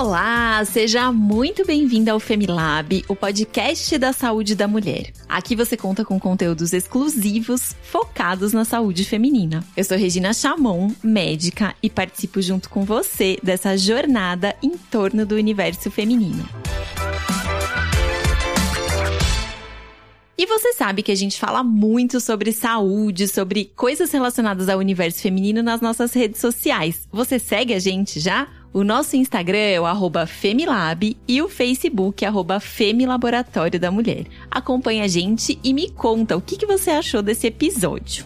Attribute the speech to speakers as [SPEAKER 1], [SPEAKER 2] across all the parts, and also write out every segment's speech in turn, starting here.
[SPEAKER 1] Olá, seja muito bem-vinda ao Femilab, o podcast da saúde da mulher. Aqui você conta com conteúdos exclusivos focados na saúde feminina. Eu sou Regina Chamon, médica, e participo junto com você dessa jornada em torno do universo feminino. E você sabe que a gente fala muito sobre saúde, sobre coisas relacionadas ao universo feminino nas nossas redes sociais. Você segue a gente já? O nosso Instagram é o Femilab e o Facebook é Femilaboratório da Mulher. Acompanhe a gente e me conta o que, que você achou desse episódio.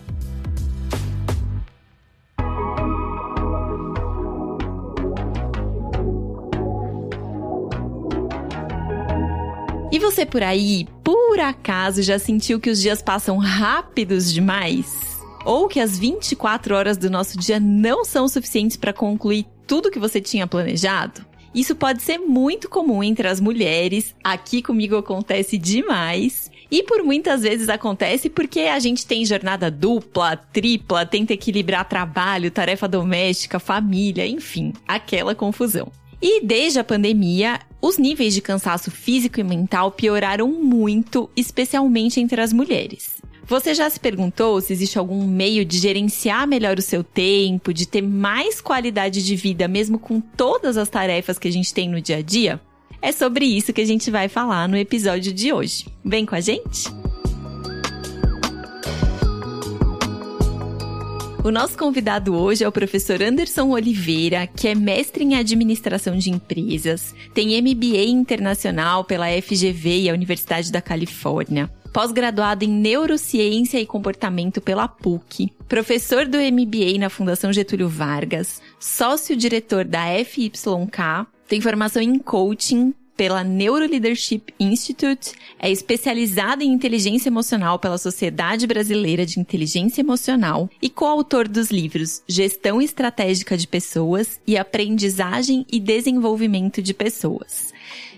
[SPEAKER 1] E você por aí, por acaso, já sentiu que os dias passam rápidos demais? Ou que as 24 horas do nosso dia não são suficientes para concluir tudo que você tinha planejado? Isso pode ser muito comum entre as mulheres, aqui comigo acontece demais. E por muitas vezes acontece porque a gente tem jornada dupla, tripla, tenta equilibrar trabalho, tarefa doméstica, família, enfim, aquela confusão. E desde a pandemia, os níveis de cansaço físico e mental pioraram muito, especialmente entre as mulheres. Você já se perguntou se existe algum meio de gerenciar melhor o seu tempo, de ter mais qualidade de vida, mesmo com todas as tarefas que a gente tem no dia a dia? É sobre isso que a gente vai falar no episódio de hoje. Vem com a gente? O nosso convidado hoje é o professor Anderson Oliveira, que é mestre em administração de empresas, tem MBA internacional pela FGV e a Universidade da Califórnia pós-graduado em Neurociência e Comportamento pela PUC, professor do MBA na Fundação Getúlio Vargas, sócio-diretor da FYK, tem formação em coaching pela Neuroleadership Institute, é especializado em inteligência emocional pela Sociedade Brasileira de Inteligência Emocional e coautor dos livros Gestão Estratégica de Pessoas e Aprendizagem e Desenvolvimento de Pessoas.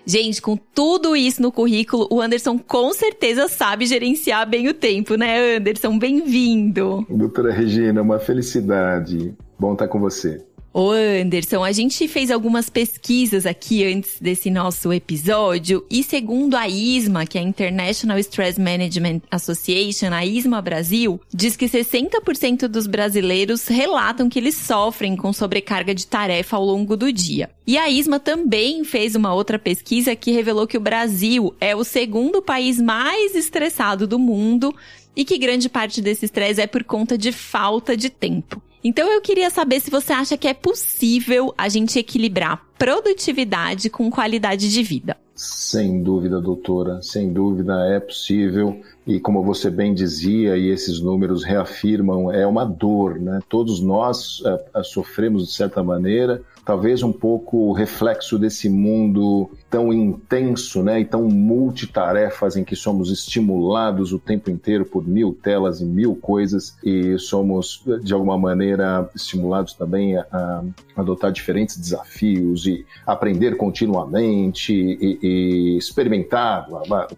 [SPEAKER 1] Gente, com tudo isso no currículo, o Anderson com certeza sabe gerenciar bem o tempo, né, Anderson? Bem-vindo.
[SPEAKER 2] Doutora Regina, uma felicidade. Bom estar com você.
[SPEAKER 1] Ô Anderson, a gente fez algumas pesquisas aqui antes desse nosso episódio e segundo a ISMA, que é a International Stress Management Association, a ISMA Brasil, diz que 60% dos brasileiros relatam que eles sofrem com sobrecarga de tarefa ao longo do dia. E a ISMA também fez uma outra pesquisa que revelou que o Brasil é o segundo país mais estressado do mundo e que grande parte desse estresse é por conta de falta de tempo. Então eu queria saber se você acha que é possível a gente equilibrar produtividade com qualidade de vida.
[SPEAKER 2] Sem dúvida, doutora, sem dúvida é possível. E como você bem dizia, e esses números reafirmam, é uma dor, né? Todos nós uh, sofremos de certa maneira talvez um pouco reflexo desse mundo tão intenso, né, e tão multitarefas em que somos estimulados o tempo inteiro por mil telas e mil coisas e somos de alguma maneira estimulados também a, a adotar diferentes desafios e aprender continuamente e, e experimentar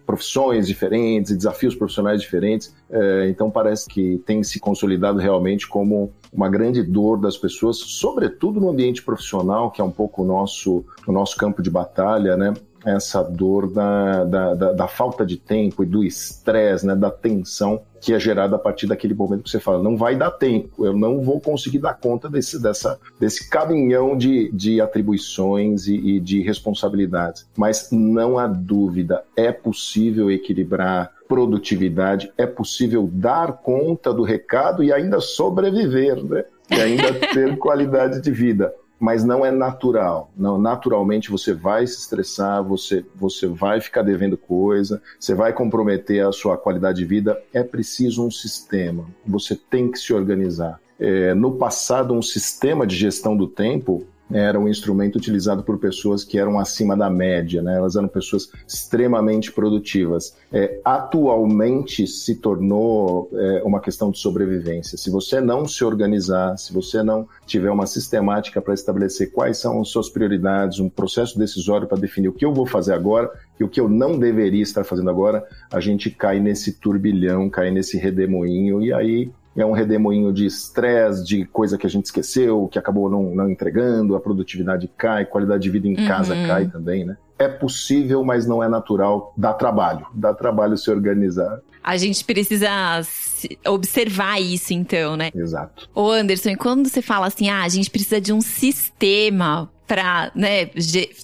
[SPEAKER 2] profissões diferentes e desafios profissionais diferentes. É, então parece que tem se consolidado realmente como uma grande dor das pessoas, sobretudo no ambiente profissional, que é um pouco o nosso, o nosso campo de batalha, né? Essa dor da, da, da, da falta de tempo e do estresse, né? Da tensão que é gerada a partir daquele momento que você fala, não vai dar tempo, eu não vou conseguir dar conta desse, dessa, desse caminhão de, de atribuições e, e de responsabilidades. Mas não há dúvida, é possível equilibrar produtividade, é possível dar conta do recado e ainda sobreviver, né? E ainda ter qualidade de vida. Mas não é natural. Não, naturalmente você vai se estressar, você, você vai ficar devendo coisa, você vai comprometer a sua qualidade de vida. É preciso um sistema. Você tem que se organizar. É, no passado, um sistema de gestão do tempo era um instrumento utilizado por pessoas que eram acima da média, né? elas eram pessoas extremamente produtivas. É, atualmente se tornou é, uma questão de sobrevivência. Se você não se organizar, se você não tiver uma sistemática para estabelecer quais são as suas prioridades, um processo decisório para definir o que eu vou fazer agora e o que eu não deveria estar fazendo agora, a gente cai nesse turbilhão, cai nesse redemoinho e aí é um redemoinho de estresse, de coisa que a gente esqueceu, que acabou não, não entregando, a produtividade cai, qualidade de vida em casa uhum. cai também, né? É possível, mas não é natural. Dá trabalho, dá trabalho se organizar.
[SPEAKER 1] A gente precisa observar isso, então, né?
[SPEAKER 2] Exato.
[SPEAKER 1] Ô, Anderson, e quando você fala assim, ah, a gente precisa de um sistema para né,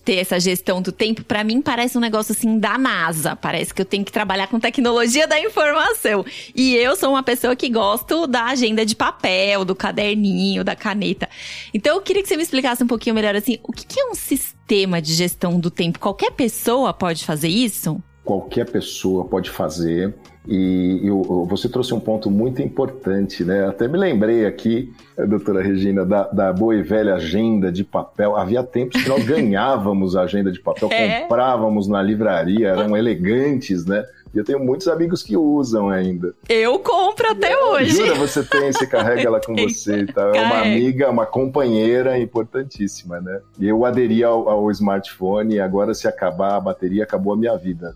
[SPEAKER 1] ter essa gestão do tempo, para mim parece um negócio assim da NASA. Parece que eu tenho que trabalhar com tecnologia da informação. E eu sou uma pessoa que gosto da agenda de papel, do caderninho, da caneta. Então eu queria que você me explicasse um pouquinho melhor assim, o que é um sistema de gestão do tempo? Qualquer pessoa pode fazer isso?
[SPEAKER 2] Qualquer pessoa pode fazer. E eu, você trouxe um ponto muito importante, né? Até me lembrei aqui, doutora Regina, da, da boa e velha agenda de papel. Havia tempos que nós ganhávamos a agenda de papel, é? comprávamos na livraria, eram elegantes, né? E eu tenho muitos amigos que usam ainda.
[SPEAKER 1] Eu compro até
[SPEAKER 2] é,
[SPEAKER 1] hoje.
[SPEAKER 2] Jura, você tem, você carrega ela com você e tal. É uma amiga, uma companheira importantíssima, né? E eu aderi ao, ao smartphone e agora se acabar a bateria, acabou a minha vida.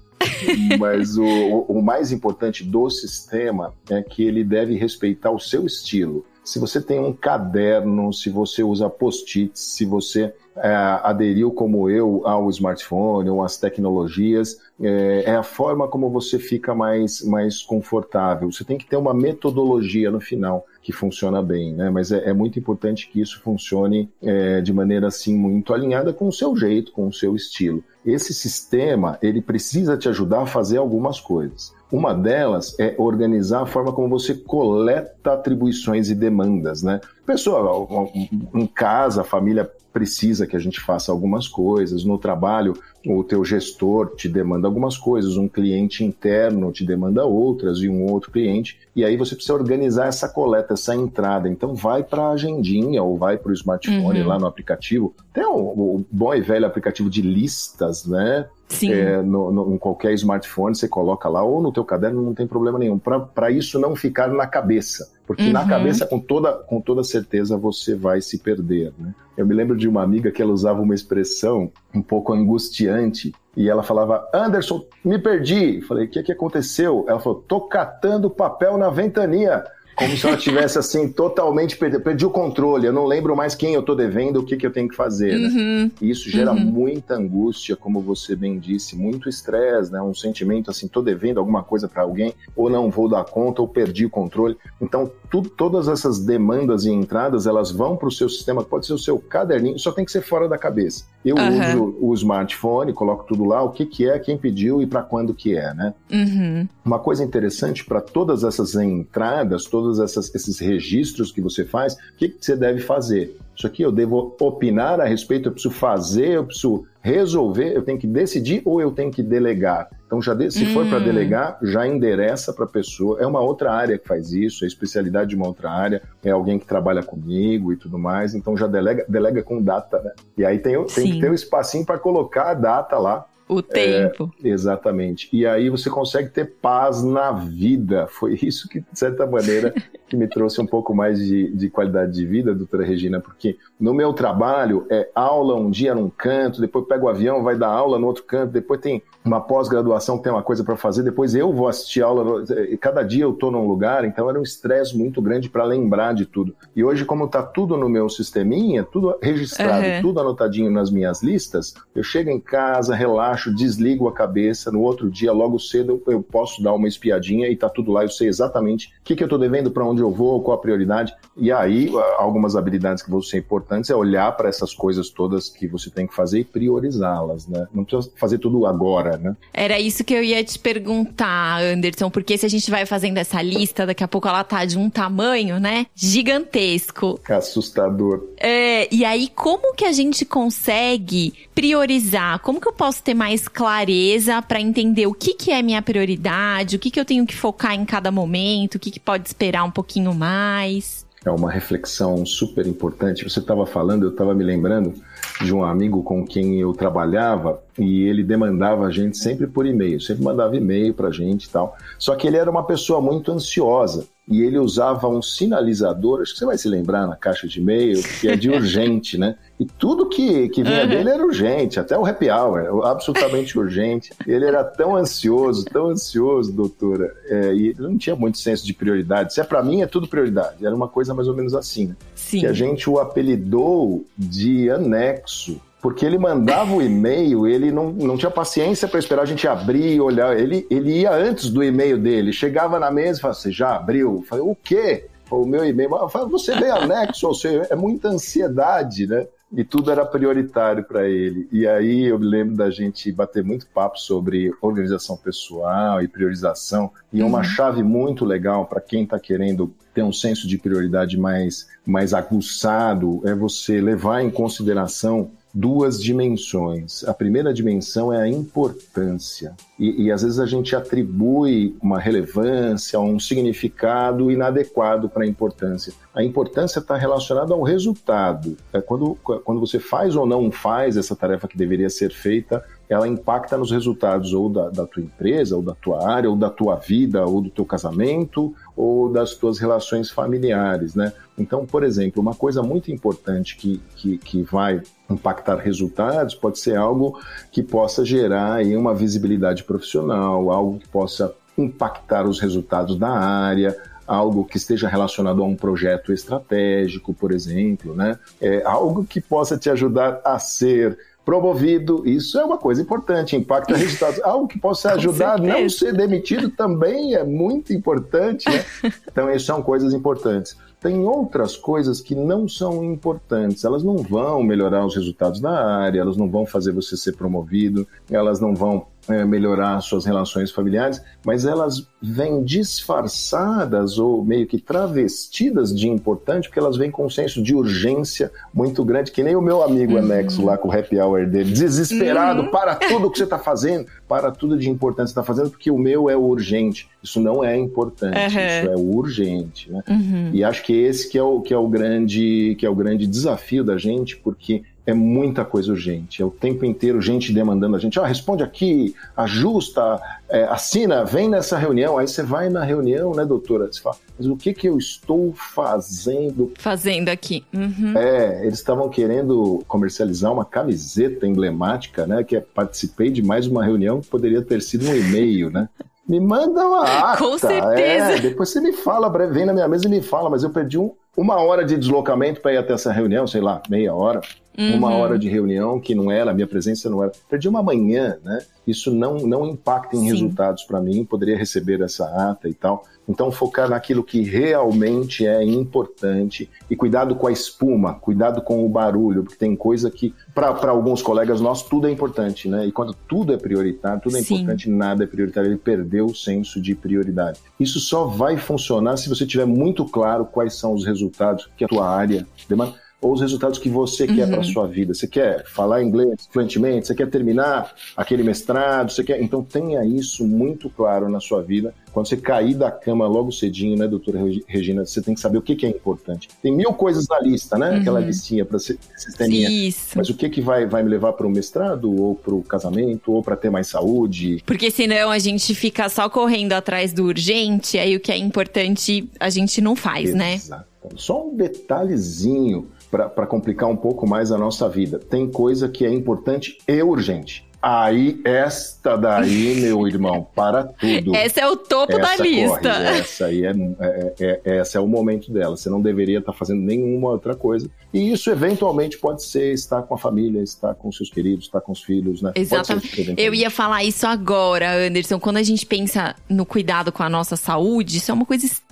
[SPEAKER 2] Mas o, o, mais importante do sistema é que ele deve respeitar o seu estilo. Se você tem um caderno, se você usa post-its, se você é, aderiu como eu ao smartphone ou às tecnologias, é, é, a forma como você fica mais, mais confortável. Você tem que ter uma metodologia no final que funciona bem, né? Mas é, é muito importante que isso funcione é, de maneira assim muito alinhada com o seu jeito, com o seu estilo. Esse sistema ele precisa te ajudar a fazer algumas coisas. Uma delas é organizar a forma como você coleta atribuições e demandas, né? Pessoa, em casa, a família precisa que a gente faça algumas coisas, no trabalho o teu gestor te demanda algumas coisas, um cliente interno te demanda outras e um outro cliente, e aí você precisa organizar essa coleta, essa entrada. Então vai para a agendinha ou vai para o smartphone uhum. lá no aplicativo. Tem o, o bom e velho aplicativo de listas, né?
[SPEAKER 1] Sim.
[SPEAKER 2] É, no, no, em qualquer smartphone você coloca lá ou no teu caderno não tem problema nenhum para isso não ficar na cabeça porque uhum. na cabeça com toda com toda certeza você vai se perder né? eu me lembro de uma amiga que ela usava uma expressão um pouco angustiante e ela falava Anderson me perdi falei o que que aconteceu ela falou tô catando papel na ventania como se ela tivesse assim totalmente perdido, perdi o controle, eu não lembro mais quem eu tô devendo, o que, que eu tenho que fazer. Né? Uhum. E isso gera uhum. muita angústia, como você bem disse, muito estresse, né? Um sentimento assim, tô devendo alguma coisa para alguém, ou não vou dar conta, ou perdi o controle. Então, tudo, todas essas demandas e entradas, elas vão para o seu sistema, pode ser o seu caderninho, só tem que ser fora da cabeça. Eu uhum. uso o smartphone, coloco tudo lá, o que, que é, quem pediu e para quando que é, né?
[SPEAKER 1] Uhum.
[SPEAKER 2] Uma coisa interessante para todas essas entradas, todos esses registros que você faz, o que, que você deve fazer? Isso aqui eu devo opinar a respeito, eu preciso fazer, eu preciso resolver, eu tenho que decidir ou eu tenho que delegar. Então, já de, se hum. for para delegar, já endereça para a pessoa. É uma outra área que faz isso, é especialidade de uma outra área, é alguém que trabalha comigo e tudo mais. Então, já delega, delega com data, né? E aí tem, tem que ter um espacinho para colocar a data lá
[SPEAKER 1] o tempo.
[SPEAKER 2] É, exatamente. E aí você consegue ter paz na vida. Foi isso que, de certa maneira, que me trouxe um pouco mais de, de qualidade de vida, doutora Regina, porque no meu trabalho é aula um dia num canto, depois pega o avião, vai dar aula no outro canto, depois tem uma pós-graduação que tem uma coisa para fazer, depois eu vou assistir aula, cada dia eu estou num lugar, então era um estresse muito grande para lembrar de tudo. E hoje, como está tudo no meu sisteminha, tudo registrado, uhum. tudo anotadinho nas minhas listas, eu chego em casa, relaxo, desligo a cabeça, no outro dia, logo cedo, eu posso dar uma espiadinha e está tudo lá, eu sei exatamente o que, que eu estou devendo, para onde eu vou, qual a prioridade. E aí, algumas habilidades que vão ser importantes é olhar para essas coisas todas que você tem que fazer e priorizá-las, né? Não precisa fazer tudo agora, né?
[SPEAKER 1] Era isso que eu ia te perguntar, Anderson, porque se a gente vai fazendo essa lista, daqui a pouco ela tá de um tamanho, né? Gigantesco.
[SPEAKER 2] Assustador.
[SPEAKER 1] É, e aí como que a gente consegue priorizar? Como que eu posso ter mais clareza para entender o que que é minha prioridade, o que que eu tenho que focar em cada momento, o que que pode esperar um pouquinho mais?
[SPEAKER 2] É uma reflexão super importante. Você estava falando, eu estava me lembrando de um amigo com quem eu trabalhava e ele demandava a gente sempre por e-mail, sempre mandava e-mail para a gente e tal. Só que ele era uma pessoa muito ansiosa e ele usava um sinalizador, acho que você vai se lembrar na caixa de e-mail, que é de urgente, né? E tudo que, que vinha uhum. dele era urgente, até o happy hour, absolutamente urgente. Ele era tão ansioso, tão ansioso, doutora, é, e não tinha muito senso de prioridade. Se é para mim, é tudo prioridade. Era uma coisa mais ou menos assim, né?
[SPEAKER 1] Sim.
[SPEAKER 2] Que a gente o apelidou de anexo porque ele mandava o e-mail, ele não, não tinha paciência para esperar a gente abrir e olhar. Ele, ele ia antes do e-mail dele, chegava na mesa e falava: Você já abriu? Eu falei: O quê? O meu e-mail. Eu falei, Você vê anexo, ou seja, é muita ansiedade, né? E tudo era prioritário para ele. E aí eu me lembro da gente bater muito papo sobre organização pessoal e priorização. E uhum. uma chave muito legal para quem está querendo ter um senso de prioridade mais, mais aguçado é você levar em consideração duas dimensões. A primeira dimensão é a importância. E, e às vezes a gente atribui uma relevância, um significado inadequado para a importância. A importância está relacionada ao resultado. É quando, quando você faz ou não faz essa tarefa que deveria ser feita, ela impacta nos resultados ou da, da, tua empresa, ou da tua área, ou da tua vida, ou do teu casamento, ou das tuas relações familiares, né? Então, por exemplo, uma coisa muito importante que, que, que vai impactar resultados pode ser algo que possa gerar aí uma visibilidade profissional, algo que possa impactar os resultados da área, algo que esteja relacionado a um projeto estratégico, por exemplo, né? É algo que possa te ajudar a ser promovido, isso é uma coisa importante, impacta resultados. Algo que possa ajudar a não ser demitido também é muito importante, né? Então, essas são coisas importantes. Tem outras coisas que não são importantes, elas não vão melhorar os resultados da área, elas não vão fazer você ser promovido, elas não vão é, melhorar suas relações familiares, mas elas vêm disfarçadas ou meio que travestidas de importante, porque elas vêm com um senso de urgência muito grande, que nem o meu amigo uhum. anexo lá com o happy hour dele, desesperado, uhum. para tudo que você está fazendo, para tudo de importante que você está fazendo, porque o meu é urgente. Isso não é importante, uhum. isso é urgente. Né?
[SPEAKER 1] Uhum.
[SPEAKER 2] E acho que esse que é, o, que, é o grande, que é o grande desafio da gente, porque é muita coisa urgente. É o tempo inteiro gente demandando a gente. Ah, responde aqui, ajusta, é, assina, vem nessa reunião. Aí você vai na reunião, né, doutora? Você fala, mas o que, que eu estou fazendo?
[SPEAKER 1] Fazendo aqui. Uhum.
[SPEAKER 2] É, eles estavam querendo comercializar uma camiseta emblemática, né? Que é participei de mais uma reunião que poderia ter sido um e-mail, né? Me manda uma ata.
[SPEAKER 1] Com certeza.
[SPEAKER 2] É, depois você me fala, vem na minha mesa e me fala, mas eu perdi um, uma hora de deslocamento para ir até essa reunião, sei lá, meia hora. Uhum. Uma hora de reunião que não era, a minha presença não era. Perdi uma manhã, né? Isso não, não impacta em Sim. resultados para mim, poderia receber essa ata e tal. Então, focar naquilo que realmente é importante e cuidado com a espuma, cuidado com o barulho, porque tem coisa que, para alguns colegas nossos, tudo é importante, né? E quando tudo é prioritário, tudo é Sim. importante, nada é prioritário, ele perdeu o senso de prioridade. Isso só vai funcionar se você tiver muito claro quais são os resultados que a tua área demanda ou os resultados que você quer uhum. para a sua vida. Você quer falar inglês fluentemente, você quer terminar aquele mestrado, você quer. Então tenha isso muito claro na sua vida. Quando você cair da cama logo cedinho, né, doutora Regina, você tem que saber o que, que é importante. Tem mil coisas na lista, né? Uhum. Aquela listinha para sisteminha.
[SPEAKER 1] Isso.
[SPEAKER 2] Mas o que, que vai, vai me levar para o mestrado, ou para o casamento, ou para ter mais saúde?
[SPEAKER 1] Porque senão a gente fica só correndo atrás do urgente, aí o que é importante a gente não faz,
[SPEAKER 2] Exato.
[SPEAKER 1] né?
[SPEAKER 2] Exato. Só um detalhezinho para complicar um pouco mais a nossa vida. Tem coisa que é importante e urgente. Aí, esta daí, meu irmão, para tudo.
[SPEAKER 1] Essa é o topo essa da lista.
[SPEAKER 2] Corre, essa aí é, é, é, é, esse é o momento dela. Você não deveria estar fazendo nenhuma outra coisa. E isso, eventualmente, pode ser estar com a família, estar com seus queridos, estar com os filhos, né?
[SPEAKER 1] Exatamente. Eu ia falar isso agora, Anderson. Quando a gente pensa no cuidado com a nossa saúde, isso é uma coisa extremamente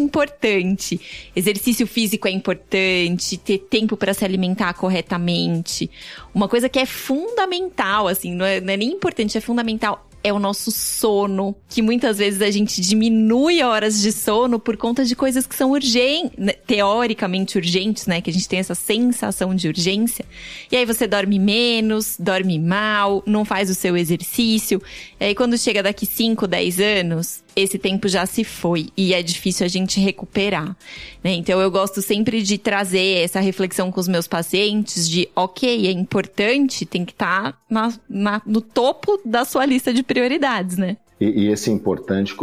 [SPEAKER 1] importante. Exercício físico é importante, ter tempo para se alimentar corretamente. Uma coisa que é fundamental, assim, não é, não é nem importante, é fundamental é o nosso sono, que muitas vezes a gente diminui horas de sono por conta de coisas que são urgentes, né, teoricamente urgentes, né? Que a gente tem essa sensação de urgência. E aí você dorme menos, dorme mal, não faz o seu exercício. E aí quando chega daqui 5, 10 anos, esse tempo já se foi e é difícil a gente recuperar. Né? Então eu gosto sempre de trazer essa reflexão com os meus pacientes de ok, é importante, tem que estar tá no topo da sua lista de prioridades, né?
[SPEAKER 2] E, e esse é importante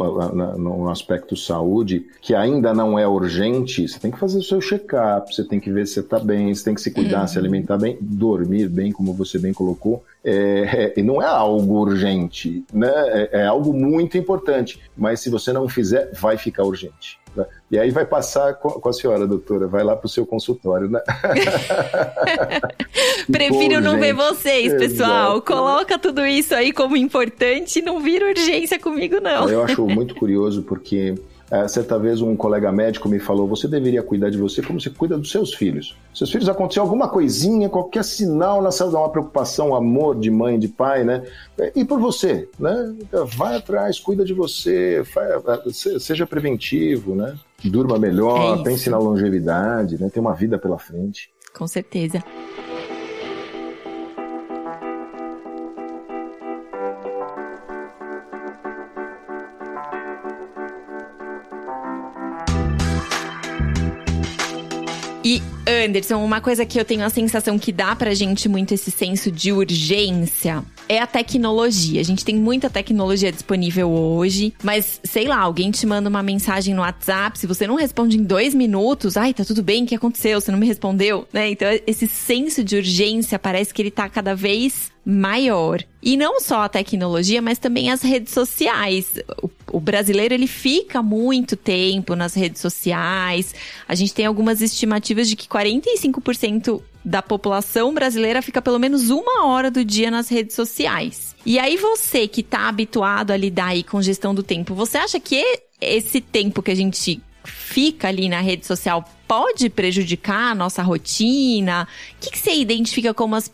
[SPEAKER 2] no aspecto saúde, que ainda não é urgente, você tem que fazer o seu check-up, você tem que ver se você está bem, você tem que se cuidar, uhum. se alimentar bem, dormir bem, como você bem colocou. É, é, não é algo urgente, né? É, é algo muito importante, mas se você não fizer, vai ficar urgente. Né? E aí vai passar com, a senhora, doutora, vai lá para o seu consultório, né?
[SPEAKER 1] Prefiro não ver vocês, pessoal. Exato. Coloca tudo isso aí como importante e não vira urgência comigo, não.
[SPEAKER 2] Eu acho muito curioso porque é, certa vez um colega médico me falou: você deveria cuidar de você como você cuida dos seus filhos. Seus filhos aconteceu alguma coisinha, qualquer sinal na saúde, uma preocupação, amor de mãe, de pai, né? E por você, né? Vai atrás, cuida de você, seja preventivo, né? Durma melhor, é pense na longevidade, né? Tem uma vida pela frente.
[SPEAKER 1] Com certeza. E Anderson, uma coisa que eu tenho a sensação que dá pra gente muito esse senso de urgência é a tecnologia. A gente tem muita tecnologia disponível hoje, mas sei lá, alguém te manda uma mensagem no WhatsApp, se você não responde em dois minutos, ai, tá tudo bem, o que aconteceu? Você não me respondeu, né? Então, esse senso de urgência parece que ele tá cada vez maior. E não só a tecnologia, mas também as redes sociais. O, o, brasileiro ele fica muito tempo nas redes sociais. A gente tem algumas estimativas de que 45% da população brasileira fica pelo menos uma hora do dia nas redes sociais. E aí você que está habituado a lidar aí com gestão do tempo, você acha que esse tempo que a gente fica ali na rede social pode prejudicar a nossa rotina? O que, que você identifica como as,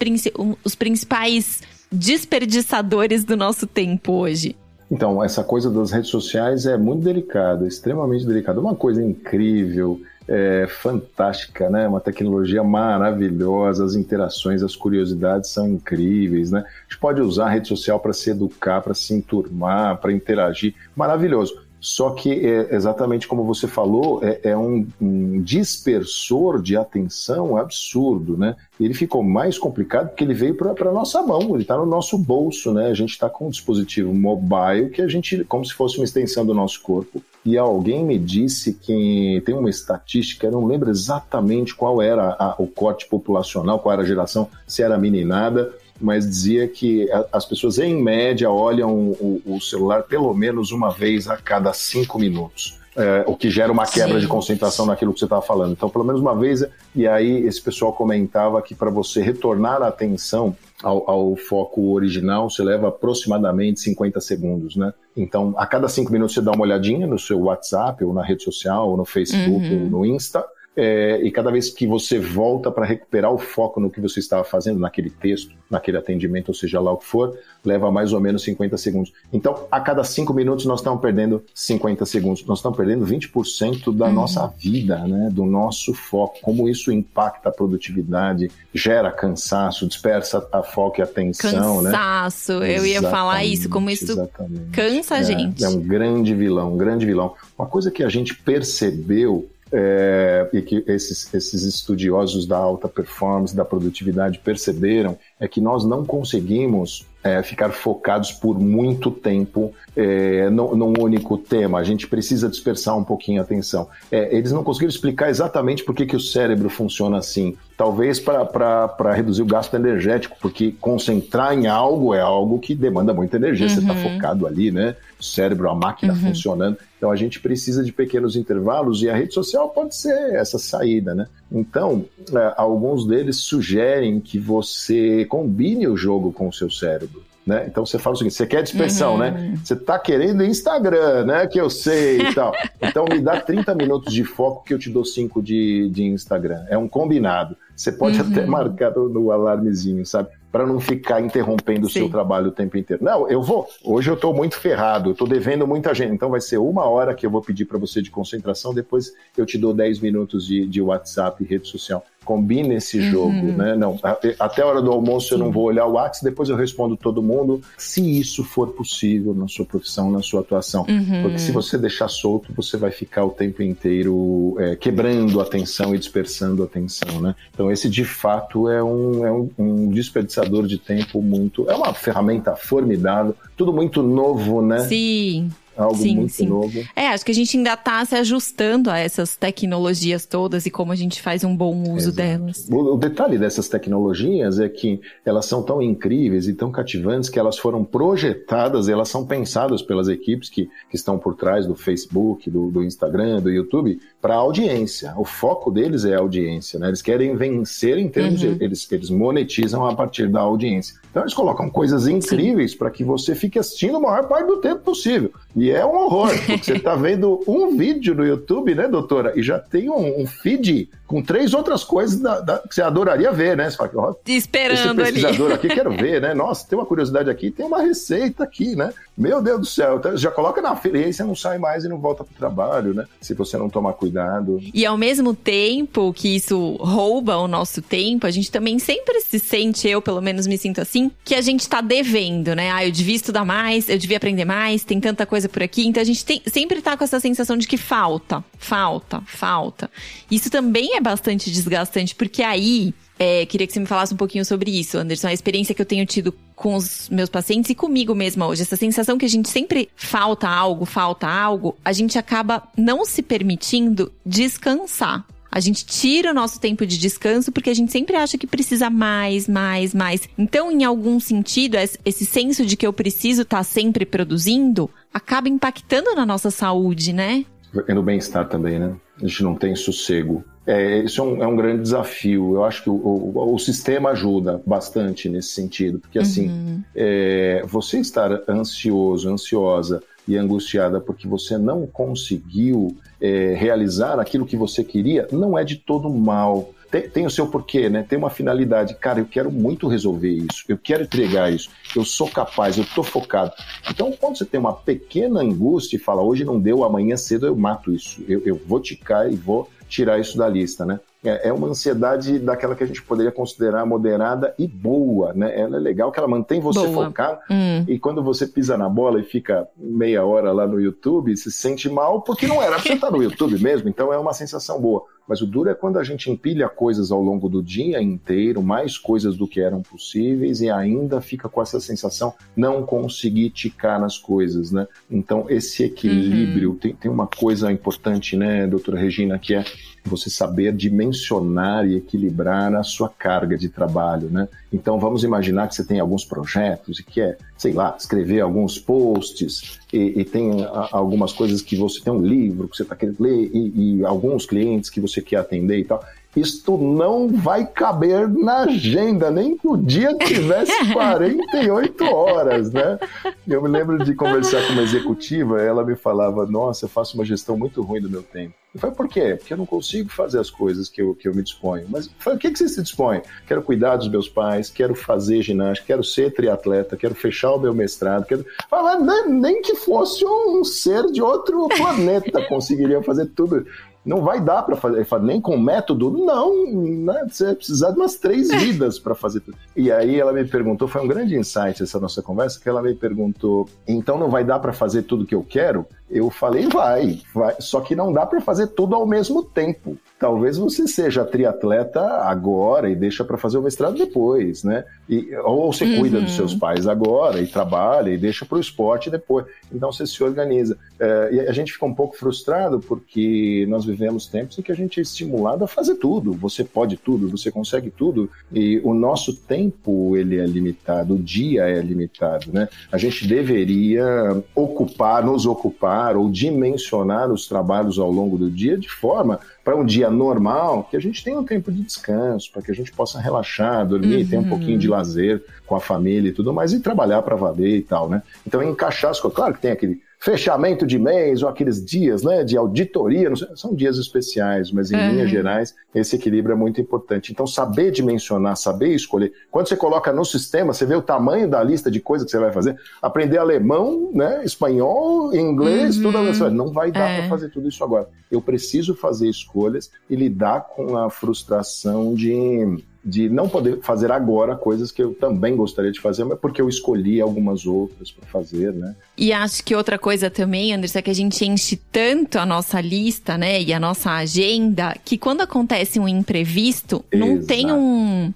[SPEAKER 1] os principais desperdiçadores do nosso tempo hoje?
[SPEAKER 2] Então, essa coisa das redes sociais é muito delicada, extremamente delicada. Uma coisa incrível, é, fantástica, né? Uma tecnologia maravilhosa, as interações, as curiosidades são incríveis, né? A gente pode usar a rede social para se educar, para se enturmar, para interagir, maravilhoso. Só que, é, exatamente como você falou, é, é um, um, dispersor de atenção absurdo, né? Ele ficou mais complicado porque ele veio para a nossa mão, ele está no nosso bolso, né? A gente está com um dispositivo mobile que a gente, como se fosse uma extensão do nosso corpo. E alguém me disse que tem uma estatística, eu não lembro exatamente qual era a, o corte populacional, qual era a geração, se era meninada, mas dizia que as pessoas, em média, olham o, o celular pelo menos uma vez a cada cinco minutos. É, o que gera uma quebra Sim. de concentração naquilo que você estava falando. Então, pelo menos uma vez, e aí esse pessoal comentava que para você retornar a atenção ao, ao, foco original, você leva aproximadamente 50 segundos, né? Então, a cada cinco minutos você dá uma olhadinha no seu WhatsApp, ou na rede social, ou no Facebook, uhum. ou no Insta, é, e cada vez que você volta para recuperar o foco no que você estava fazendo, naquele texto, naquele atendimento, ou seja lá o que for, leva mais ou menos 50 segundos. Então, a cada 5 minutos nós estamos perdendo 50 segundos. Nós estamos perdendo 20% da uhum. nossa vida, né? do nosso foco. Como isso impacta a produtividade, gera cansaço, dispersa a foco e a atenção.
[SPEAKER 1] Né? Cansaço, né? eu ia falar isso, como isso exatamente. cansa a
[SPEAKER 2] é,
[SPEAKER 1] gente.
[SPEAKER 2] É um grande vilão, um grande vilão. Uma coisa que a gente percebeu é, e que esses, esses estudiosos da alta performance, da produtividade perceberam, é que nós não conseguimos é, ficar focados por muito tempo é, num, único tema. A gente precisa dispersar um pouquinho a atenção. É, eles não conseguiram explicar exatamente por que, que o cérebro funciona assim. Talvez para reduzir o gasto energético, porque concentrar em algo é algo que demanda muita energia. Uhum. Você está focado ali, né? O cérebro, a máquina uhum. funcionando. Então a gente precisa de pequenos intervalos e a rede social pode ser essa saída, né? Então, é, alguns deles sugerem que você combine o jogo com o seu cérebro. Né? Então você fala o seguinte: você quer dispersão, né? uhum. né? Você está querendo Instagram, né? Que eu sei e tal. Então me dá 30 minutos de foco que eu te dou 5 de, de Instagram. É um combinado. Você pode uhum. até marcar no, no alarmezinho, sabe? Para não ficar interrompendo o seu trabalho o tempo inteiro. Não, eu vou. Hoje eu estou muito ferrado, estou devendo muita gente. Então vai ser uma hora que eu vou pedir para você de concentração, depois eu te dou 10 minutos de, de WhatsApp e rede social. Combine esse jogo, uhum. né? Não, até a hora do almoço Sim. eu não vou olhar o WhatsApp, depois eu respondo todo mundo, se isso for possível na sua profissão, na sua atuação. Uhum. Porque se você deixar solto, você vai ficar o tempo inteiro é, quebrando a atenção e dispersando a atenção, né? Então esse de fato é um, é um, um desperdiçador de tempo muito, é uma ferramenta formidável, tudo muito novo, né?
[SPEAKER 1] Sim
[SPEAKER 2] algo sim, muito sim. novo.
[SPEAKER 1] É, acho que a gente ainda está se ajustando a essas tecnologias todas e como a gente faz um bom uso Exato. delas.
[SPEAKER 2] O, o, detalhe dessas tecnologias é que elas são tão incríveis e tão cativantes que elas foram projetadas, elas são pensadas pelas equipes que, que estão por trás do Facebook, do, do Instagram, do YouTube, para a audiência. O foco deles é a audiência, né? Eles querem vencer em termos uhum. de. Eles, eles monetizam a partir da audiência. Então eles colocam coisas incríveis para que você fique assistindo a maior parte do tempo possível. E é um horror, porque você está vendo um vídeo no YouTube, né, doutora? E já tem um, um feed com três outras coisas da, da, que você adoraria ver, né? Você fala,
[SPEAKER 1] ó, Esperando
[SPEAKER 2] esse pesquisador ali. aqui, quero ver, né? Nossa, tem uma curiosidade aqui, tem uma receita aqui, né? Meu Deus do céu, então, já coloca na fila e aí você não sai mais e não volta pro trabalho, né? Se você não tomar cuidado.
[SPEAKER 1] E ao mesmo tempo que isso rouba o nosso tempo, a gente também sempre se sente, eu pelo menos me sinto assim, que a gente tá devendo, né? Ah, eu devia estudar mais, eu devia aprender mais, tem tanta coisa por aqui. Então a gente tem, sempre tá com essa sensação de que falta, falta, falta. Isso também é bastante desgastante, porque aí é, queria que você me falasse um pouquinho sobre isso, Anderson. A experiência que eu tenho tido com os meus pacientes e comigo mesma hoje. Essa sensação que a gente sempre falta algo, falta algo, a gente acaba não se permitindo descansar. A gente tira o nosso tempo de descanso porque a gente sempre acha que precisa mais, mais, mais. Então, em algum sentido, esse senso de que eu preciso estar tá sempre produzindo acaba impactando na nossa saúde, né?
[SPEAKER 2] E no bem-estar também, né? A gente não tem sossego. É, isso é um, é um, grande desafio. Eu acho que o, o, o, sistema ajuda bastante nesse sentido, porque assim, uhum. é, você estar ansioso, ansiosa e angustiada porque você não conseguiu é, realizar aquilo que você queria, não é de todo mal. Tem, tem, o seu porquê, né? Tem uma finalidade. Cara, eu quero muito resolver isso, eu quero entregar isso, eu sou capaz, eu estou focado. Então, quando você tem uma pequena angústia e fala, hoje não deu, amanhã cedo eu mato isso, eu, eu vou ticar e vou tirar isso da lista, né? É, é uma ansiedade daquela que a gente poderia considerar moderada e boa, né? Ela é legal que ela mantém você boa. focado hum. e quando você pisa na bola e fica meia hora lá no YouTube, se sente mal porque não era pra você estar no YouTube mesmo, então é uma sensação boa. Mas o duro é quando a gente empilha coisas ao longo do dia inteiro, mais coisas do que eram possíveis, e ainda fica com essa sensação não conseguir ticar nas coisas, né? Então, esse equilíbrio, uhum. tem, tem uma coisa importante, né, doutora Regina, que é você saber dimensionar e equilibrar a sua carga de trabalho, né? Então vamos imaginar que você tem alguns projetos e quer, sei lá, escrever alguns posts e, e tem a, algumas coisas que você tem um livro que você está querendo ler e, e alguns clientes que você quer atender e tal isto não vai caber na agenda, nem que o dia tivesse 48 horas, né? Eu me lembro de conversar com uma executiva, ela me falava, nossa, eu faço uma gestão muito ruim do meu tempo. Eu falei, por quê? Porque eu não consigo fazer as coisas que eu, que eu me disponho. Mas eu falei, o que, que você se dispõe? Quero cuidar dos meus pais, quero fazer ginástica, quero ser triatleta, quero fechar o meu mestrado. Quero... Falei, nem, nem que fosse um ser de outro planeta conseguiria fazer tudo não vai dar para fazer, nem com método, não, né? você vai precisar de umas três vidas para fazer tudo. E aí ela me perguntou, foi um grande insight essa nossa conversa, que ela me perguntou, então não vai dar para fazer tudo que eu quero? Eu falei, vai, vai, só que não dá para fazer tudo ao mesmo tempo. Talvez você seja triatleta agora e deixa para fazer o mestrado depois, né? E, ou você uhum. cuida dos seus pais agora e trabalha e deixa para o esporte depois. Então você se organiza. É, e a gente fica um pouco frustrado porque nós vivemos tempos em que a gente é estimulado a fazer tudo. Você pode tudo, você consegue tudo. E o nosso tempo ele é limitado, o dia é limitado, né? A gente deveria ocupar, nos ocupar ou dimensionar os trabalhos ao longo do dia de forma para um dia normal, que a gente tenha um tempo de descanso, para que a gente possa relaxar, dormir, uhum. ter um pouquinho de lazer com a família e tudo mais, e trabalhar para valer e tal, né? Então, encaixar as coisas. Claro que tem aquele fechamento de mês ou aqueles dias né, de auditoria, sei, são dias especiais, mas em uhum. linhas gerais esse equilíbrio é muito importante. Então, saber dimensionar, saber escolher. Quando você coloca no sistema, você vê o tamanho da lista de coisas que você vai fazer. Aprender alemão, né, espanhol, inglês, uhum. tudo. Não vai dar é. para fazer tudo isso agora. Eu preciso fazer escolhas e lidar com a frustração de de não poder fazer agora coisas que eu também gostaria de fazer, mas porque eu escolhi algumas outras para fazer, né?
[SPEAKER 1] E acho que outra coisa também, Anderson, é que a gente enche tanto a nossa lista, né, e a nossa agenda, que quando acontece um imprevisto, Exato. não tem um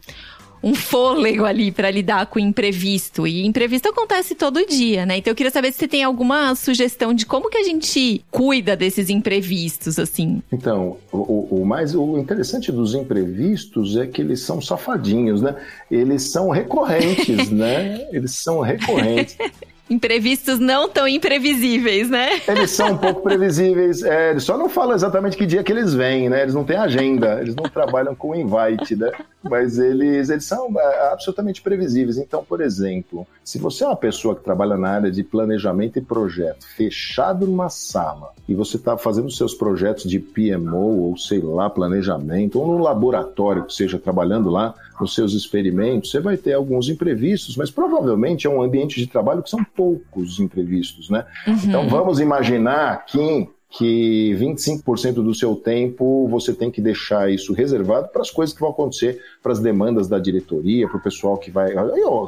[SPEAKER 1] um fôlego ali para lidar com o imprevisto. E imprevisto acontece todo dia, né? Então eu queria saber se você tem alguma sugestão de como que a gente cuida desses imprevistos, assim.
[SPEAKER 2] Então, o, o mais o interessante dos imprevistos é que eles são safadinhos, né? Eles são recorrentes, né? Eles são recorrentes.
[SPEAKER 1] Imprevistos não tão imprevisíveis, né?
[SPEAKER 2] Eles são um pouco previsíveis. É, eles só não falam exatamente que dia que eles vêm, né? Eles não têm agenda, eles não trabalham com invite, né? Mas eles, eles são é, absolutamente previsíveis. Então, por exemplo, se você é uma pessoa que trabalha na área de planejamento e projeto, fechado numa sala, e você está fazendo seus projetos de PMO, ou sei lá, planejamento, ou no laboratório que seja trabalhando lá nos seus experimentos, você vai ter alguns imprevistos, mas provavelmente é um ambiente de trabalho que são poucos imprevistos, né? Uhum. Então vamos imaginar que que 25% do seu tempo você tem que deixar isso reservado para as coisas que vão acontecer, para as demandas da diretoria, para o pessoal que vai.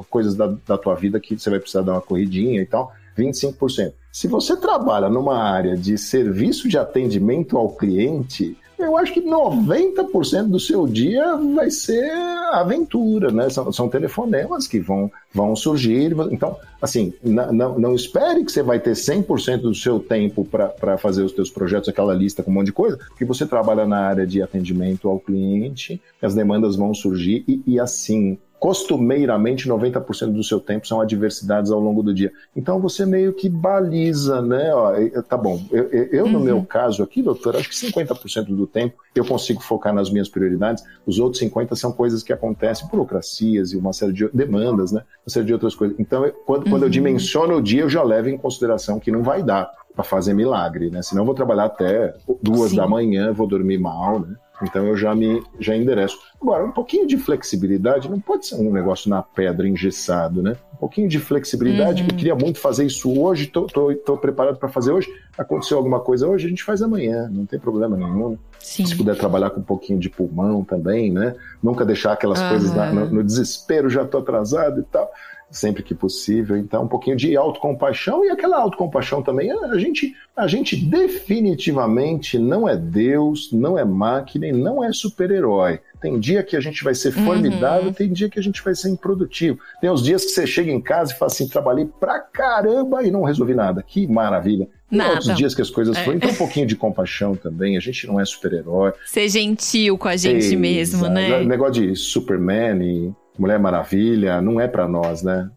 [SPEAKER 2] coisas da, da tua vida que você vai precisar dar uma corridinha e tal. 25%. Se você trabalha numa área de serviço de atendimento ao cliente, eu acho que 90% do seu dia vai ser aventura, né? São, são telefonemas que vão, vão surgir. Então, assim, não, espere que você vai ter 100% do seu tempo para fazer os seus projetos, aquela lista com um monte de coisa, porque você trabalha na área de atendimento ao cliente, as demandas vão surgir e, e assim, costumeiramente 90% do seu tempo são adversidades ao longo do dia. Então você meio que baliza, né? Ó, tá bom, eu, eu uhum. no meu caso aqui, doutor, acho que 50% do tempo eu consigo focar nas minhas prioridades, os outros 50% são coisas que acontecem, burocracias e uma série de demandas, né? Uma série de outras coisas. Então, quando, uhum. quando eu uhum. dimensiono o dia, eu já levo em consideração que não vai dar para fazer milagre, né? Senão eu vou trabalhar até duas Sim. da manhã, vou dormir mal, né? Então eu já me já endereço. Agora, um pouquinho de flexibilidade não pode ser um negócio na pedra engessado, né? Um pouquinho de flexibilidade. Uhum. Eu queria muito fazer isso hoje, tô, tô, tô preparado para fazer hoje. Aconteceu alguma coisa hoje, a gente faz amanhã, não tem problema nenhum. Né? Se puder trabalhar com um pouquinho de pulmão também, né? Nunca deixar aquelas uhum. coisas na, no, no desespero, já tô atrasado e tal sempre que possível. Então, um pouquinho de autocompaixão e aquela autocompaixão também. A gente, a gente definitivamente não é Deus, não é máquina e não é super-herói. Tem dia que a gente vai ser formidável, uhum. tem dia que a gente vai ser improdutivo. Tem os dias que você chega em casa e fala assim: trabalhei pra caramba e não resolvi nada. Que maravilha. Nada. outros dias que as coisas é. Então, um pouquinho de compaixão também. A gente não é super-herói.
[SPEAKER 1] Ser gentil com a gente Ei, mesmo, né?
[SPEAKER 2] Negócio de Superman e Mulher Maravilha não é para nós, né?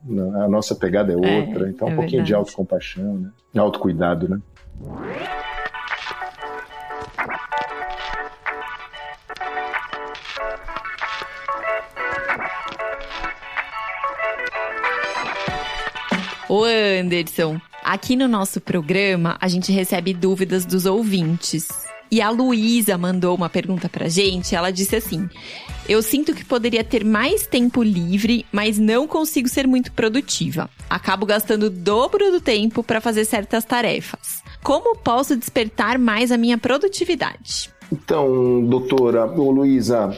[SPEAKER 2] A nossa pegada é, é outra. É, então, um pouquinho verdade. de autocompaixão, né? Autocuidado, né?
[SPEAKER 1] Ô Anderson, aqui no nosso programa a gente recebe dúvidas dos ouvintes. E a Luísa mandou uma pergunta pra gente. Ela disse assim: Eu sinto que poderia ter mais tempo livre, mas não consigo ser muito produtiva. Acabo gastando o dobro do tempo para fazer certas tarefas. Como posso despertar mais a minha produtividade?
[SPEAKER 2] Então, doutora, ou Luísa,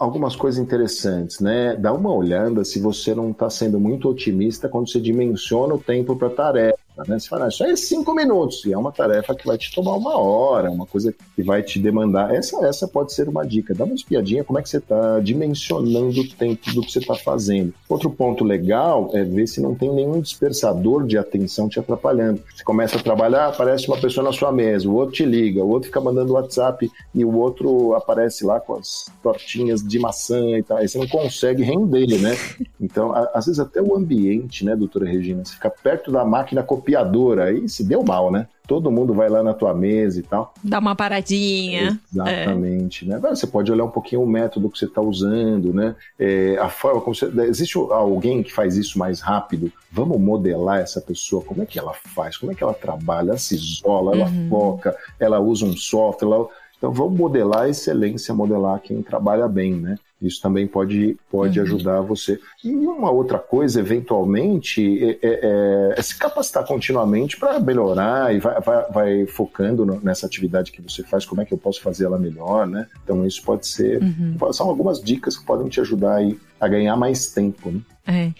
[SPEAKER 2] algumas coisas interessantes, né? Dá uma olhada se você não está sendo muito otimista quando você dimensiona o tempo para tarefa. Né? Você fala, isso é cinco minutos, e é uma tarefa que vai te tomar uma hora, uma coisa que vai te demandar. Essa, essa pode ser uma dica. Dá uma espiadinha como é que você está dimensionando o tempo do que você está fazendo. Outro ponto legal é ver se não tem nenhum dispersador de atenção te atrapalhando. Você começa a trabalhar, aparece uma pessoa na sua mesa, o outro te liga, o outro fica mandando WhatsApp e o outro aparece lá com as tortinhas de maçã e tal. Aí você não consegue render, né? Então, às vezes até o ambiente, né, doutora Regina? Você fica perto da máquina copiando copiador, aí se deu mal, né? todo mundo vai lá na tua mesa e tal.
[SPEAKER 1] Dá uma paradinha.
[SPEAKER 2] Exatamente, é. né? Você pode olhar um pouquinho o método que você está usando, né? É, a forma como você... Existe alguém que faz isso mais rápido? Vamos modelar essa pessoa, como é que ela faz, como é que ela trabalha, ela se isola, ela uhum. foca, ela usa um software, ela... Então vamos modelar a excelência, modelar quem trabalha bem, né? Isso também pode, pode uhum. ajudar você. E uma outra coisa, eventualmente, é, é, é se capacitar continuamente para melhorar e vai, vai, vai focando no, nessa atividade que você faz, como é que eu posso fazer ela melhor, né? Então, isso pode ser. Uhum. São algumas dicas que podem te ajudar aí a ganhar mais tempo, né?
[SPEAKER 1] É.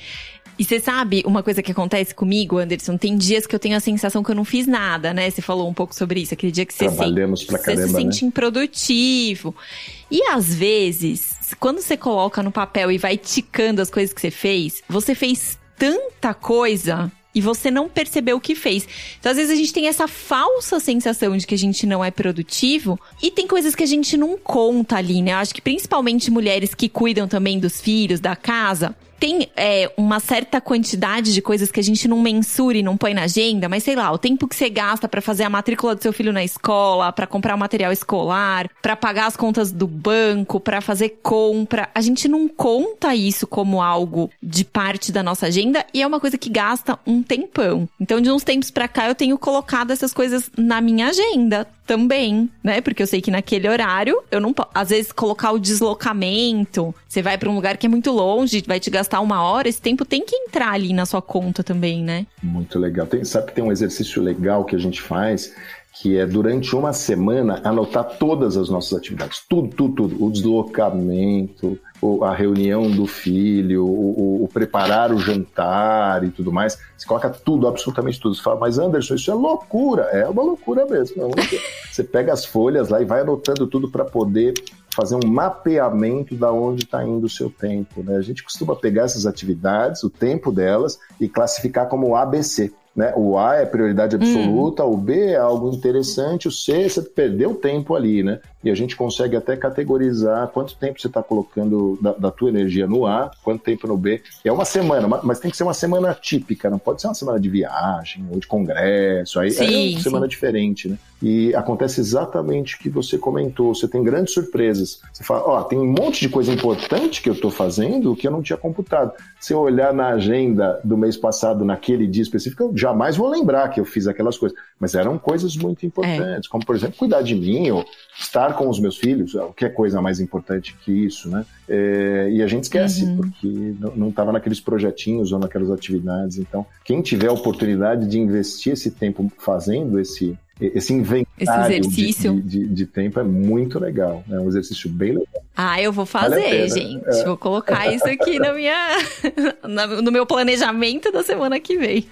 [SPEAKER 1] E você sabe uma coisa que acontece comigo, Anderson? Tem dias que eu tenho a sensação que eu não fiz nada, né? Você falou um pouco sobre isso. Aquele dia que você,
[SPEAKER 2] Trabalhamos se, pra caramba,
[SPEAKER 1] você se sente
[SPEAKER 2] né?
[SPEAKER 1] improdutivo. E às vezes, quando você coloca no papel e vai ticando as coisas que você fez, você fez tanta coisa e você não percebeu o que fez. Então, às vezes, a gente tem essa falsa sensação de que a gente não é produtivo e tem coisas que a gente não conta ali, né? Eu acho que principalmente mulheres que cuidam também dos filhos, da casa, tem é, uma certa quantidade de coisas que a gente não mensura e não põe na agenda, mas sei lá, o tempo que você gasta para fazer a matrícula do seu filho na escola, para comprar o material escolar, para pagar as contas do banco, para fazer compra, a gente não conta isso como algo de parte da nossa agenda e é uma coisa que gasta um tempão. Então, de uns tempos para cá, eu tenho colocado essas coisas na minha agenda também, né? Porque eu sei que naquele horário eu não posso. Às vezes, colocar o deslocamento, você vai para um lugar que é muito longe, vai te gastar uma hora, esse tempo tem que entrar ali na sua conta também, né?
[SPEAKER 2] Muito legal. Tem, sabe que tem um exercício legal que a gente faz que é durante uma semana anotar todas as nossas atividades, tudo, tudo, tudo, o deslocamento, a reunião do filho, o, o, o, preparar o jantar e tudo mais. Você coloca tudo, absolutamente tudo. Você fala, mas Anderson, isso é loucura. É uma loucura mesmo. Você pega as folhas lá e vai anotando tudo para poder fazer um mapeamento da onde está indo o seu tempo. Né? A gente costuma pegar essas atividades, o tempo delas, e classificar como ABC. Né? O A é prioridade absoluta, hum. o B é algo interessante, o C você perdeu tempo ali, né? E a gente consegue até categorizar quanto tempo você está colocando da, da, tua energia no A, quanto tempo no B. É uma semana, mas tem que ser uma semana típica, não pode ser uma semana de viagem ou de congresso, aí sim, é uma sim. semana diferente, né? E acontece exatamente o que você comentou. Você tem grandes surpresas. Você fala, ó, oh, tem um monte de coisa importante que eu estou fazendo que eu não tinha computado. Se eu olhar na agenda do mês passado, naquele dia específico, eu jamais vou lembrar que eu fiz aquelas coisas. Mas eram coisas muito importantes, é. como, por exemplo, cuidar de mim, ou estar com os meus filhos, o que é coisa mais importante que isso, né? É, e a gente esquece, uhum. porque não estava naqueles projetinhos ou naquelas atividades. Então, quem tiver a oportunidade de investir esse tempo fazendo esse, esse inventário esse exercício. De, de, de, tempo é muito legal. É um exercício bem legal.
[SPEAKER 1] Ah, eu vou fazer, vale gente. É. Vou colocar isso aqui na minha, no meu planejamento da semana que vem.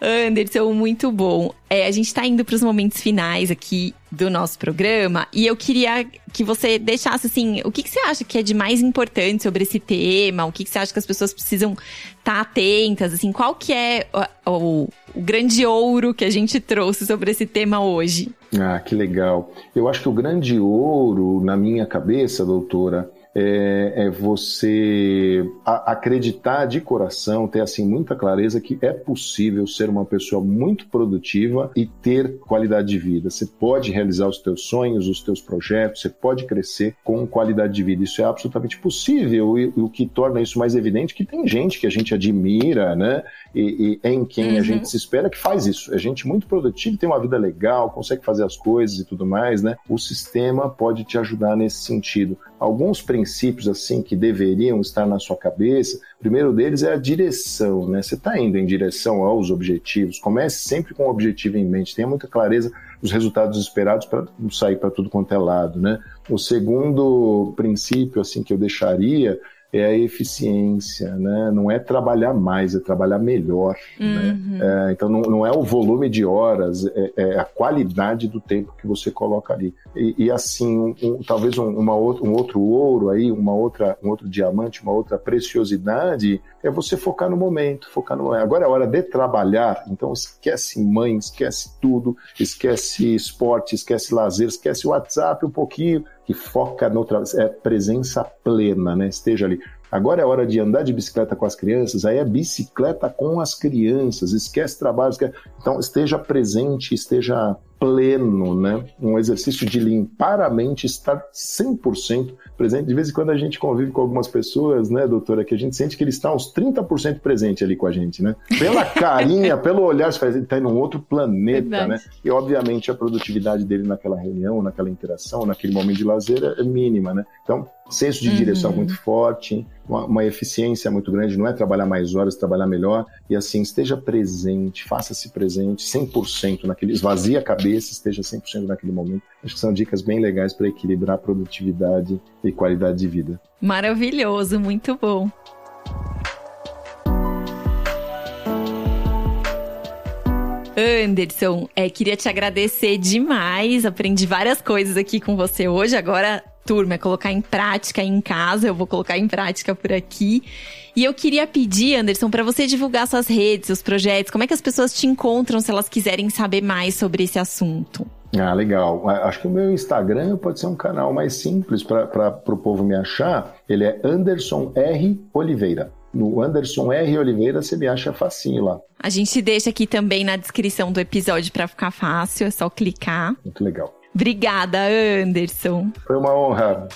[SPEAKER 1] Anderson, muito bom. É, a gente está indo para os momentos finais aqui do nosso programa e eu queria que você deixasse assim, o que, que você acha que é de mais importante sobre esse tema? O que, que você acha que as pessoas precisam estar tá atentas? Assim, qual que é o, o, o grande ouro que a gente trouxe sobre esse tema hoje?
[SPEAKER 2] Ah, que legal. Eu acho que o grande ouro na minha cabeça, doutora, é, é você acreditar de coração, ter assim muita clareza que é possível ser uma pessoa muito produtiva e ter qualidade de vida. Você pode realizar os teus sonhos, os teus projetos, você pode crescer com qualidade de vida. Isso é absolutamente possível e, e o que torna isso mais evidente é que tem gente que a gente admira, né? E, e em quem uhum. a gente se espera que faz isso. É gente muito produtiva, tem uma vida legal, consegue fazer as coisas e tudo mais, né? O sistema pode te ajudar nesse sentido. Alguns princípios assim que deveriam estar na sua cabeça, o primeiro deles é a direção, né? Você está indo em direção aos objetivos. Comece sempre com o objetivo em mente. Tenha muita clareza dos resultados esperados para não sair para tudo quanto é lado, né? O segundo princípio assim que eu deixaria é a eficiência, né? Não é trabalhar mais, é trabalhar melhor. Né? Uhum. Né? É, então não, não, é o volume de horas, é, é, a qualidade do tempo que você coloca ali. E, e assim, um, um, talvez um, uma outra, um outro ouro aí, uma outra, um outro diamante, uma outra preciosidade é você focar no momento, focar no momento. Agora é hora de trabalhar, então esquece mãe, esquece tudo, esquece esporte, esquece lazer, esquece o WhatsApp um pouquinho, que foca no é presença plena, né? Esteja ali. Agora é hora de andar de bicicleta com as crianças, aí é bicicleta com as crianças, esquece trabalho, esquece... então esteja presente, esteja pleno, né? Um exercício de limpar a mente, estar 100% presente. De vez em quando a gente convive com algumas pessoas, né, doutora, que a gente sente que ele está uns 30% presente ali com a gente, né? Pela carinha, pelo olhar, ele está em um outro planeta, Verdade. né? E obviamente a produtividade dele naquela reunião, naquela interação, naquele momento de lazer é mínima, né? Então, senso de uhum. direção muito forte, uma, uma, eficiência muito grande, não é trabalhar mais horas, trabalhar melhor, e assim, esteja presente, faça-se presente 100% naquele, esvazie a cabeça, esteja 100% naquele momento. Acho que são dicas bem legais para equilibrar produtividade e qualidade de vida.
[SPEAKER 1] Maravilhoso, muito bom. Anderson, é, queria te agradecer demais. Aprendi várias coisas aqui com você hoje. Agora turma, é colocar em prática em casa, eu vou colocar em prática por aqui. E eu queria pedir, Anderson, para você divulgar suas redes, seus projetos, como é que as pessoas te encontram se elas quiserem saber mais sobre esse assunto?
[SPEAKER 2] Ah, legal. Acho que o meu Instagram pode ser um canal mais simples para o povo me achar. Ele é Anderson R. Oliveira. No Anderson R. Oliveira você me acha facinho lá.
[SPEAKER 1] A gente deixa aqui também na descrição do episódio para ficar fácil, é só clicar.
[SPEAKER 2] Muito legal.
[SPEAKER 1] Obrigada, Anderson.
[SPEAKER 2] Foi uma honra.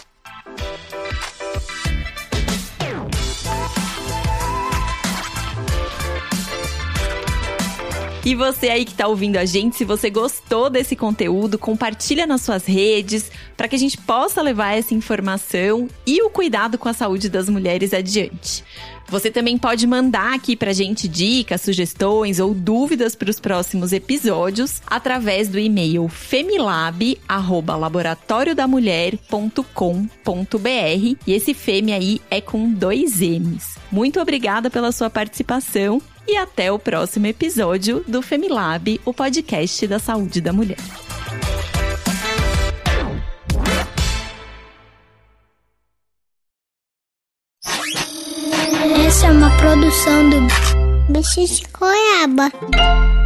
[SPEAKER 1] E você aí que está ouvindo a gente, se você gostou desse conteúdo, compartilha nas suas redes para que a gente possa levar essa informação e o cuidado com a saúde das mulheres adiante. Você também pode mandar aqui pra gente dicas, sugestões ou dúvidas para os próximos episódios através do e-mail femilab@laboratoriodamulher.com.br e esse fêmea aí é com dois M's. Muito obrigada pela sua participação e até o próximo episódio do Femilab, o podcast da saúde da mulher.
[SPEAKER 3] Essa é uma produção do Bicho de Goiaba.